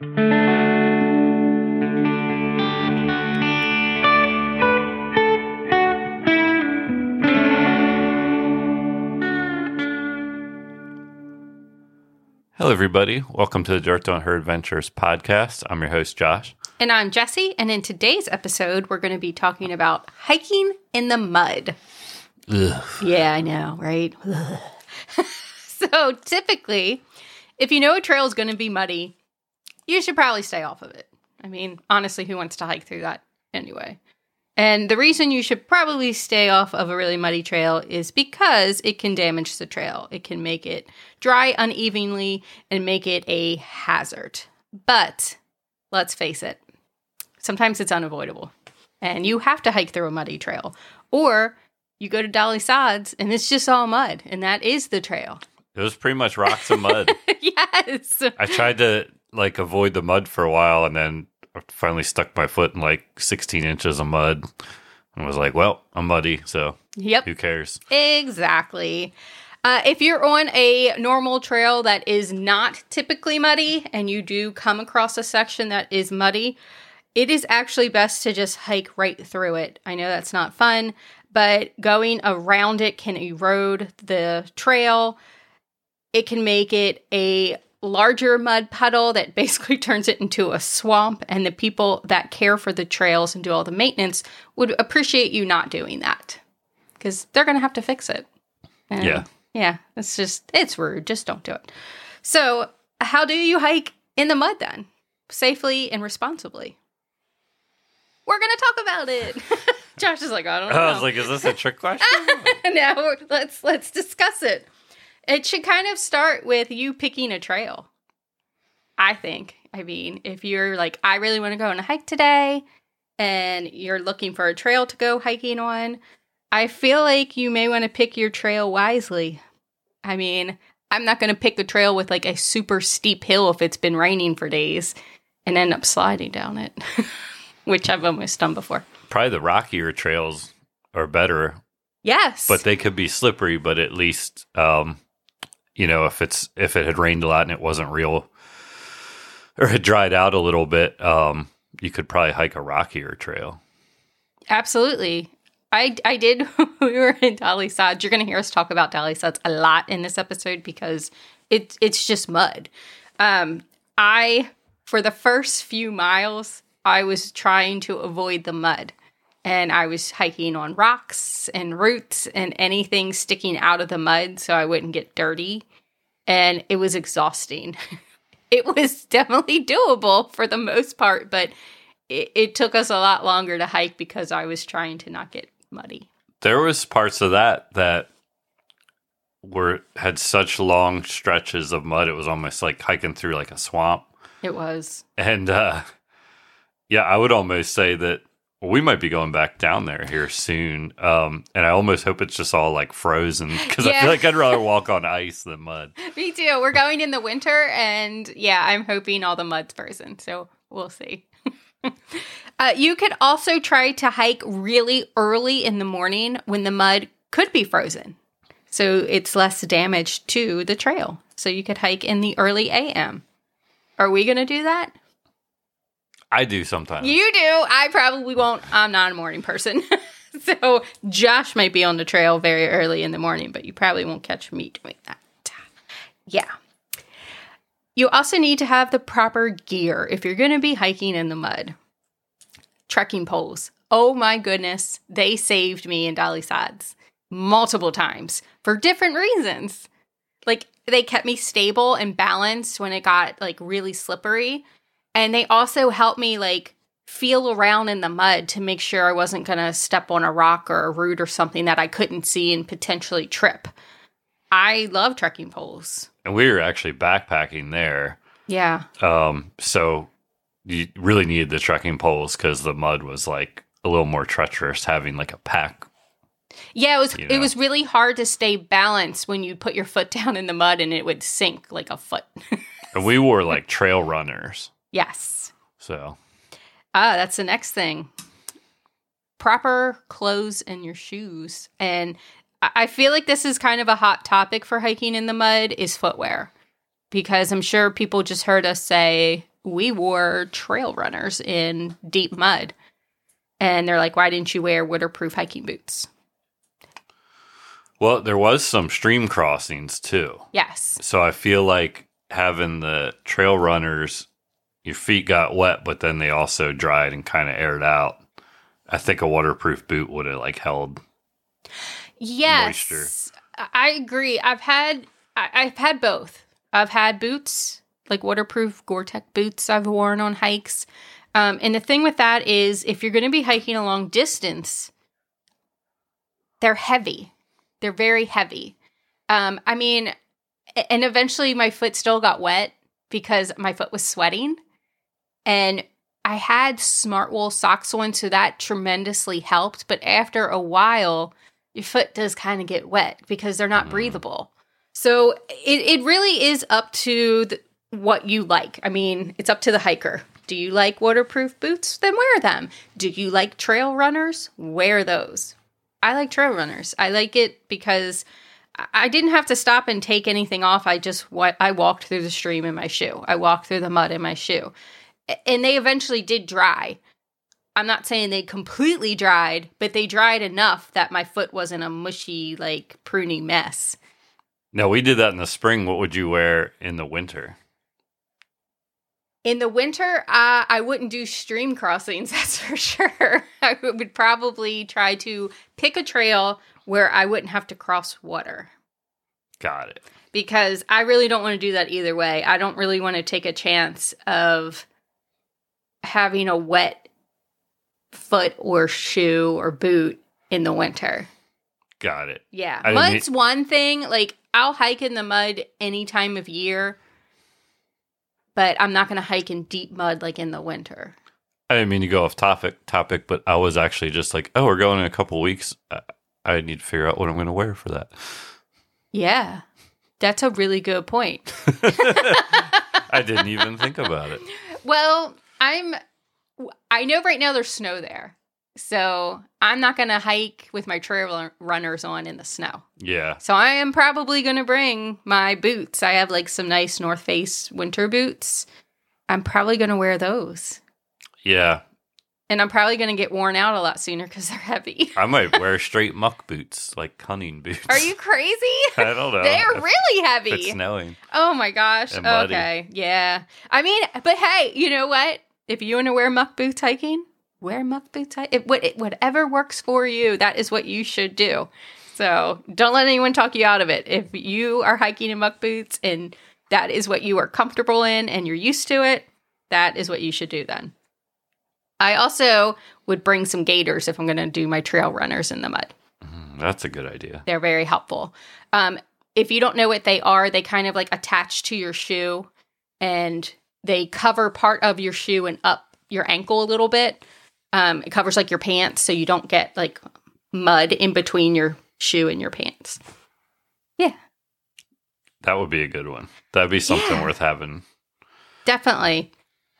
Hello, everybody. Welcome to the Dirt Don't Hurt Adventures podcast. I'm your host, Josh. And I'm Jesse. And in today's episode, we're going to be talking about hiking in the mud. Ugh. Yeah, I know, right? so typically, if you know a trail is going to be muddy, you should probably stay off of it. I mean, honestly, who wants to hike through that anyway? And the reason you should probably stay off of a really muddy trail is because it can damage the trail. It can make it dry unevenly and make it a hazard. But let's face it, sometimes it's unavoidable. And you have to hike through a muddy trail. Or you go to Dolly Sods and it's just all mud, and that is the trail. It was pretty much rocks and mud. yes. I tried to like avoid the mud for a while and then I finally stuck my foot in like 16 inches of mud and was like, well, I'm muddy, so Yep. who cares? Exactly. Uh, if you're on a normal trail that is not typically muddy and you do come across a section that is muddy, it is actually best to just hike right through it. I know that's not fun, but going around it can erode the trail. It can make it a larger mud puddle that basically turns it into a swamp, and the people that care for the trails and do all the maintenance would appreciate you not doing that because they're going to have to fix it. And Yeah. Yeah. It's just, it's rude. Just don't do it. So, how do you hike in the mud then? Safely and responsibly. We're going to talk about it. Josh is like, I don't know. I was like, is this a trick question? no, let's let's discuss it. It should kind of start with you picking a trail. I think. I mean, if you're like, I really want to go on a hike today, and you're looking for a trail to go hiking on, I feel like you may want to pick your trail wisely. I mean, I'm not going to pick a trail with like a super steep hill if it's been raining for days and end up sliding down it, which I've almost done before. Probably the rockier trails are better, Yes. but they could be slippery, but at least um you know, if it's if it had rained a lot and it wasn't real or had dried out a little bit, um, you could probably hike a rockier trail. Absolutely. I, I did. we were in Dolly Sods. You're going to hear us talk about Dolly Sods a lot in this episode because it, it's just mud. Um, I, for the first few miles, I was trying to avoid the mud. And I was hiking on rocks and roots and anything sticking out of the mud so I wouldn't get dirty. And it was exhausting. it was definitely doable for the most part, but it, it took us a lot longer to hike because I was trying to not get muddy. There was parts of that that were had such long stretches of mud it was almost like hiking through like a swamp. It was. And uh yeah, I would almost say that we might be going back down there here soon. Um and I almost hope it's just all like frozen because I feel like I'd rather walk on ice than mud. Me too. We're going in the winter, and yeah, I'm hoping all the mud's frozen. So we'll see. uh, you could also try to hike really early in the morning when the mud could be frozen. So it's less damage to the trail. So you could hike in the early AM. Are we going to do that? I do sometimes. You do. I probably won't. I'm not a morning person. so Josh might be on the trail very early in the morning, but you probably won't catch me doing that. Yeah. You also need to have the proper gear if you're going to be hiking in the mud. Trekking poles. Oh my goodness. They saved me in Dolly Sods multiple times for different reasons. Like they kept me stable and balanced when it got like really slippery. And they also helped me like feel around in the mud to make sure I wasn't going to step on a rock or a root or something that I couldn't see and potentially trip. I love trekking poles. and we were actually backpacking there. Yeah. Um so you really needed the trekking poles because the mud was like a little more treacherous having like a pack Yeah, it was You it was really hard to stay balanced when you put your foot down in the mud and it would sink like a foot. and we wore like trail runners. Yes. So Ah, that's the next thing. Proper clothes and your shoes. And I I feel like this is kind of a hot topic for hiking in the mud is footwear. Because I'm sure people just heard us say we wore trail runners in deep mud. And they're like, why didn't you wear waterproof hiking boots? Well, there was some stream crossings too. Yes. So I feel like having the trail runners, your feet got wet, but then they also dried and kind of aired out. I think a waterproof boot would have like held. Yes. Moisture. I agree. I've had I, I've had both. I've had boots, like waterproof Gore-Tex boots I've worn on hikes. Um, and the thing with that is if you're going to be hiking a long distance, they're heavy. They're very heavy. Um, I mean, and eventually my foot still got wet because my foot was sweating. And I had smart wool socks on, so that tremendously helped. But after a while, your foot does kind of get wet because they're not Mm. breathable. So it, it really is up to the, what you like. I mean, it's up to the hiker. Do you like waterproof boots? Then wear them. Do you like trail runners? Wear those. I like trail runners. I like it because I- I didn't have to stop and take anything off. I just I walked through the stream in my shoe. I walked through the mud in my shoe. And they eventually did dry. I'm not saying they completely dried, but they dried enough that my foot wasn't a mushy, like pruny mess. Now we did that in the spring. What would you wear in the winter? In the winter, uh, I wouldn't do stream crossings, that's for sure. I would probably try to pick a trail where I wouldn't have to cross water Got it. because I really don't want to do that either way. I don't really want to take a chance of having a wet foot or shoe or boot in the winter. Got it. Yeah. I Mud's one thing. Like, I'll hike in the mud any time of year, but I'm not going to hike in deep mud like in the winter. I didn't mean to go off topic, topic, but I was actually just like, oh, we're going in a couple weeks. I, I need to figure out what I'm going to wear for that. Yeah. That's a really good point. I didn't even think about it. Well, I'm I know right now there's snow there. So, I'm not going to hike with my trail runners on in the snow. Yeah. So, I am probably going to bring my boots. I have like some nice North Face winter boots. I'm probably going to wear those. Yeah. And I'm probably going to get worn out a lot sooner because they're heavy. I might wear straight muck boots, like hunting boots. Are you crazy? I don't know. They're If really It's heavy. snowing. Oh my gosh. Okay. Yeah. I mean, but hey, you know what? If you want to wear muck boots hiking, wear muck boots. Hi- it, it, whatever works for you, that is what you should do. So don't let anyone talk you out of it. If you are hiking in muck boots and that is what you are comfortable in and you're used to it, that is what you should do then. I also would bring some gaiters if I'm going to do my trail runners in the mud. Mm, That's a good idea. They're very helpful. Um, if you don't know what they are, they kind of like attach to your shoe and they cover part of your shoe and up your ankle a little bit. Um, it covers like your pants so you don't get like mud in between your shoe and your pants. Yeah, That would be a good one. That'd be something Yeah. worth having. definitely.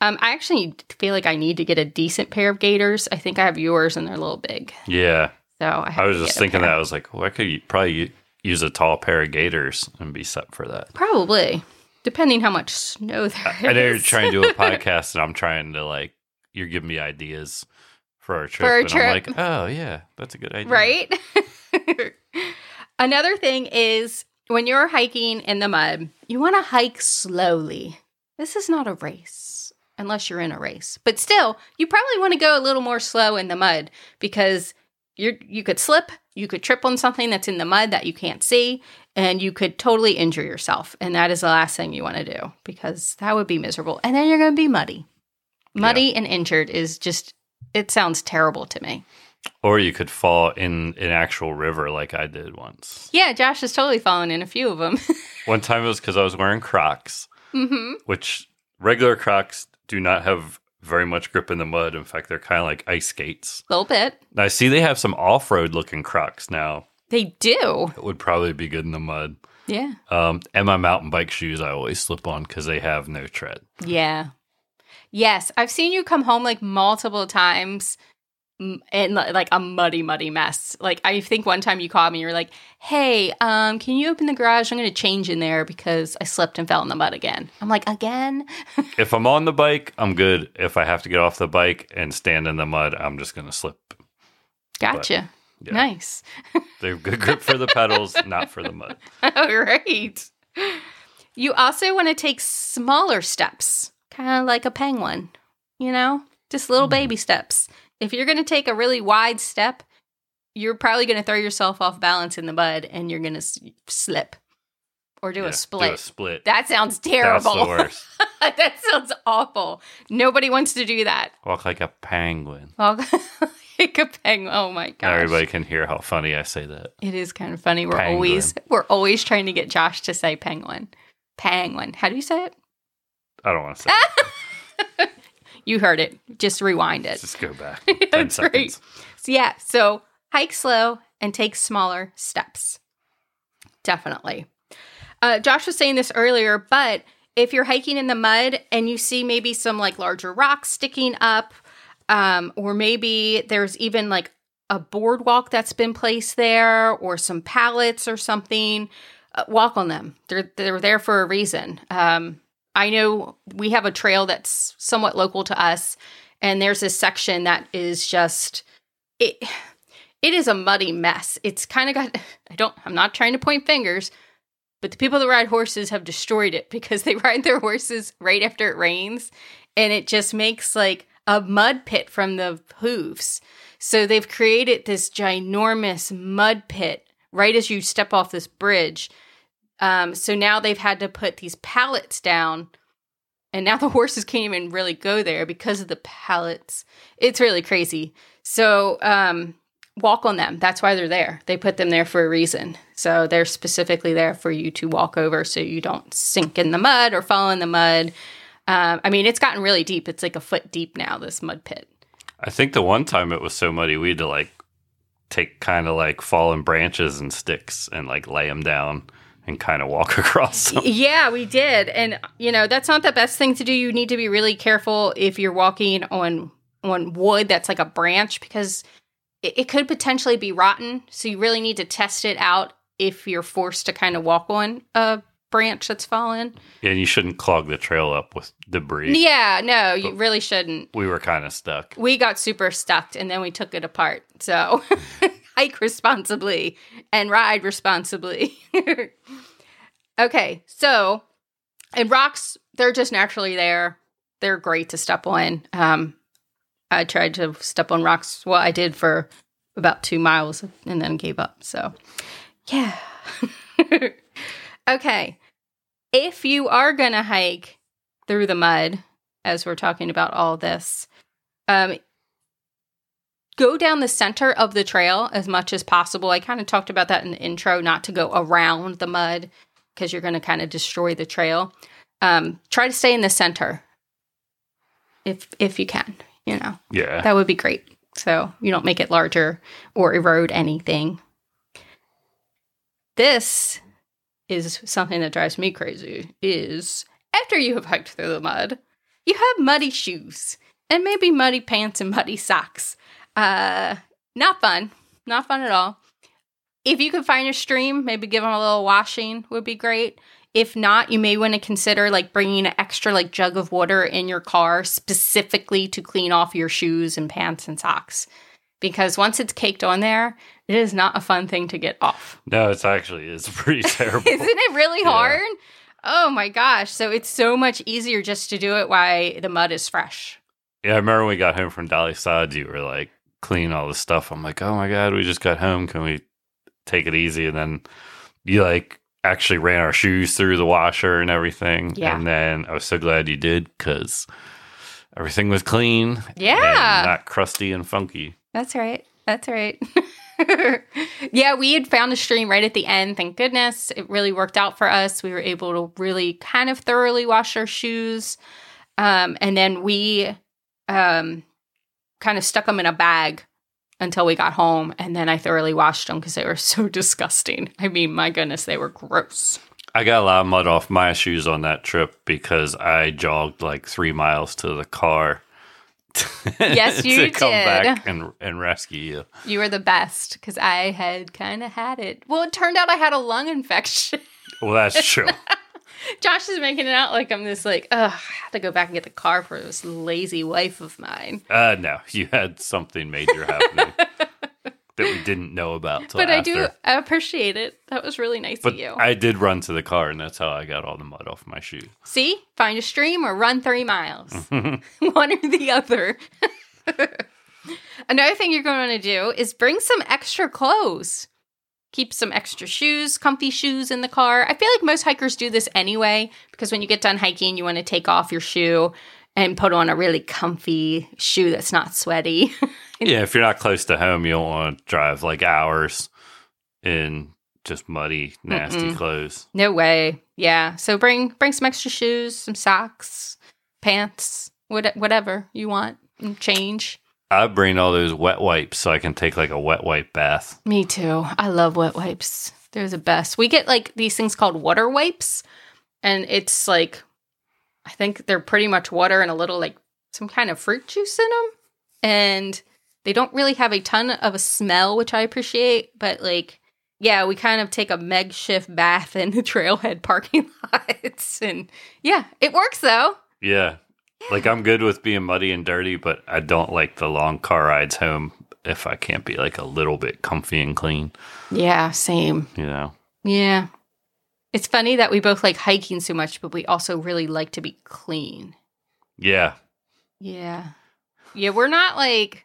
Um, I actually feel like I need to get a decent pair of gaiters. I think I have yours and they're a little big. Yeah. So I, have I was just thinking that. I was like, well, I could probably use a tall pair of gaiters and be set for that. Probably, depending how much snow there is. I know you're trying to do a podcast, and I'm trying to like, you're giving me ideas for our trip. our and trip. I'm like, oh, yeah, that's a good idea. right? Another thing is when you're hiking in the mud, you want to hike slowly. This is not a race unless you're in a race. But still, you probably want to go a little more slow in the mud because you're you could slip, you could trip on something that's in the mud that you can't see, and you could totally injure yourself. And that is the last thing you want to do because that would be miserable. And then you're going to be muddy. Muddy and injured is just it sounds terrible to me. Or you could fall in an actual river like I did once. Yeah, Josh has totally fallen in a few of them. One time it was because I was wearing Crocs, hmm which regular Crocs do not have very much grip in the mud. In fact, they're kind of like ice skates. A little bit. I see they have some off road looking Crocs now. They do. It would probably be good in the mud. Yeah. Um, and my mountain bike shoes, I always slip on because they have no tread. Yeah. Yes. I've seen you come home like multiple times in like a muddy, muddy mess. Like I think one time you called me, you're like, "Hey, um, can you open the garage? I'm going to change in there because I slipped and fell in the mud again." I'm like, "Again?" If I'm on the bike, I'm good. If I have to get off the bike and stand in the mud, I'm just going to slip. Gotcha. yeah. Nice. They're good grip for the pedals, not for the mud. All right. You also want to take smaller steps, kind of like a penguin, you know, just little baby steps. If you're going to take a really wide step, you're probably going to throw yourself off balance in the mud and you're going to s- slip or do Yeah, a split. Do a split. that sounds That's terrible. the worst. that sounds awful. Nobody wants to do that. Walk like a penguin. Well, like a penguin. Oh my gosh. Everybody can hear how funny I say that. It is kind of funny. We're Penguin. always we're always trying to get Josh to say penguin. Penguin. How do you say it? I don't want to say it. You heard it. Just rewind it. Just go back. 10 That's great. seconds. So yeah, so hike slow and take smaller steps. Definitely. Uh, Josh was saying this earlier, but if you're hiking in the mud and you see maybe some like larger rocks sticking up, um, or maybe there's even like a boardwalk that's been placed there, or some pallets or something, uh, walk on them. They're they're there for a reason. Um, I know we have a trail that's somewhat local to us, and there's this section that is just it. It is a muddy mess. It's kind of got. I don't. I'm not trying to point fingers, but the people that ride horses have destroyed it because they ride their horses right after it rains, and it just makes like a mud pit from the hooves. So they've created this ginormous mud pit right as you step off this bridge. Um, so now they've had to put these pallets down, and now the horses can't even really go there because of the pallets. It's really crazy. So um, walk on them. That's why they're there. They put them there for a reason. So they're specifically there for you to walk over so you don't sink in the mud or fall in the mud. Um, I mean, it's gotten really deep. It's like a foot deep now, this mud pit. I think the one time it was so muddy, we had to like take kind of like fallen branches and sticks and like lay them down and kind of walk across them. Yeah, we did. And you know, that's not the best thing to do. You need to be really careful if you're walking on on wood that's like a branch because it, it could potentially be rotten. So you really need to test it out if you're forced to kind of walk on a branch that's fallen. And you shouldn't clog the trail up with debris. Yeah, no, you really shouldn't. We were kind of stuck. We got super stuck and then we took it apart. So hike responsibly and ride responsibly. okay, so and rocks, they're just naturally there. They're great to step on. Um, I tried to step on rocks. Well, I did for about two miles and then gave up. So, yeah. okay. If you are going to hike through the mud, as we're talking about all this, um, go down the center of the trail as much as possible. I kind of talked about that in the intro, not to go around the mud because you're going to kind of destroy the trail. Um, try to stay in the center if if you can. You know Yeah. that would be great. So you don't make it larger or erode anything. This is something that drives me crazy. Is after you have hiked through the mud, you have muddy shoes and maybe muddy pants and muddy socks. Uh, not fun. Not fun at all. If you could find a stream, maybe give them a little washing would be great. If not, you may want to consider like bringing an extra like jug of water in your car specifically to clean off your shoes and pants and socks. Because once it's caked on there, it is not a fun thing to get off. No, it's actually it's pretty terrible. Isn't it really Yeah. hard? Oh my gosh. So it's so much easier just to do it while the mud is fresh. yeah, I remember when we got home from Dolly Sods, you were like cleaning all the stuff. I'm like, oh my god, we just got home. Can we take it easy? And then you like actually ran our shoes through the washer and everything. Yeah. And then I was so glad you did because everything was clean. Yeah. not crusty and funky. That's right. That's right. yeah, we had found a stream right at the end. Thank goodness. It really worked out for us. We were able to really kind of thoroughly wash our shoes. Um, and then we um, kind of stuck them in a bag until we got home. And then I thoroughly washed them because they were so disgusting. I mean, my goodness, they were gross. I got a lot of mud off my shoes on that trip because I jogged like three miles to the car Yes, you to come did. back and and rescue you. You were the best because I had kind of had it. Well, it turned out I had a lung infection. Well, that's true. Josh is making it out like I'm this like, ugh, I had to go back and get the car for this lazy wife of mine. uh, no, you had something major happening that we didn't know about. Till But I after. do appreciate it. That was really nice But of you. I did run to the car, and that's how I got all the mud off my shoe. See, find a stream or run three miles. One or the other. Another thing you're going to do is bring some extra clothes. Keep some extra shoes, comfy shoes in the car. I feel like most hikers do this anyway because when you get done hiking, you want to take off your shoe and put on a really comfy shoe that's not sweaty. Yeah, if you're not close to home, you don't want to drive like hours in just muddy, nasty clothes. no way. Yeah. So bring bring some extra shoes, some socks, pants, what, whatever you want. And change. I bring all those wet wipes so I can take like a wet wipe bath. Me too. I love wet wipes. They're the best. We get like these things called water wipes, and it's like, I think they're pretty much water and a little like some kind of fruit juice in them. And they don't really have a ton of a smell, which I appreciate. But like, yeah, we kind of take a makeshift bath in the trailhead parking lots. And yeah, it works though. Yeah. Like I'm good with being muddy and dirty, but I don't like the long car rides home if I can't be like a little bit comfy and clean, Yeah, same. you know. Yeah. It's funny that we both like hiking so much, but we also really like to be clean. Yeah. Yeah. Yeah, we're not like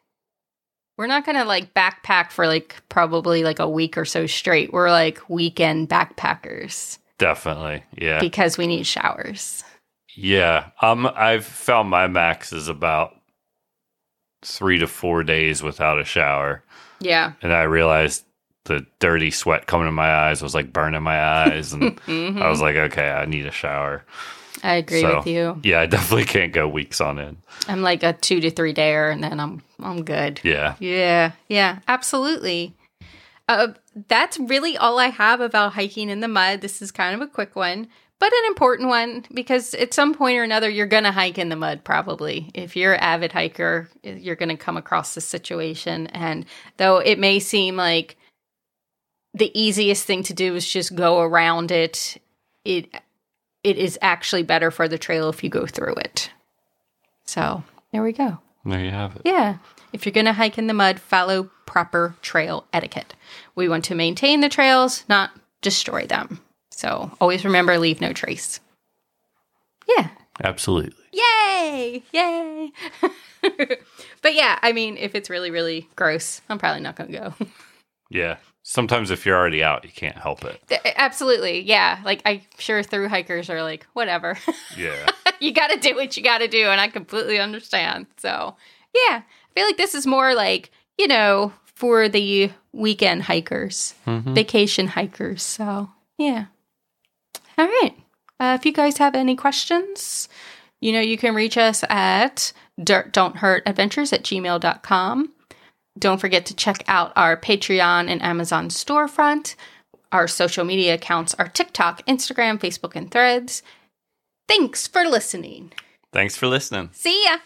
we're not going to like backpack for like probably like a week or so straight. We're like weekend backpackers Definitely. Yeah. because we need showers. Yeah. Um I've found my max is about 3 to 4 days without a shower. Yeah. And I realized the dirty sweat coming in my eyes was like burning my eyes and Mhm. I was like, okay, I need a shower. I agree So- with you. Yeah, I definitely can't go weeks on end. I'm like a 2 to 3 dayer and then I'm I'm good. Yeah. Yeah, yeah, absolutely. Uh, that's really all I have about hiking in the mud. This is kind of a quick one, but an important one because at some point or another, you're going to hike in the mud, probably. If you're an avid hiker, you're going to come across this situation. And though it may seem like the easiest thing to do is just go around it, it it is actually better for the trail if you go through it. So there we go. There you have it. Yeah. If you're going to hike in the mud, follow proper trail etiquette. We want to maintain the trails, not destroy them. So always remember leave no trace. Yeah. Absolutely. Yay! Yay! but yeah, I mean, if it's really, really gross, I'm probably not going to go. Yeah. Sometimes if you're already out, you can't help it. Th- Absolutely. Yeah. Like, I'm sure through hikers are like, whatever. Yeah. you got to do what you got to do. And I completely understand. So, yeah, I feel like this is more like, you know, for the weekend hikers, Mhm. vacation hikers. So, yeah. All right. Uh, if you guys have any questions, you know, you can reach us at dirt don't hurt adventures at gmail.com. Don't forget to check out our Patreon and Amazon storefront. Our social media accounts are TikTok, Instagram, Facebook, and Threads. Thanks for listening. Thanks for listening. See ya.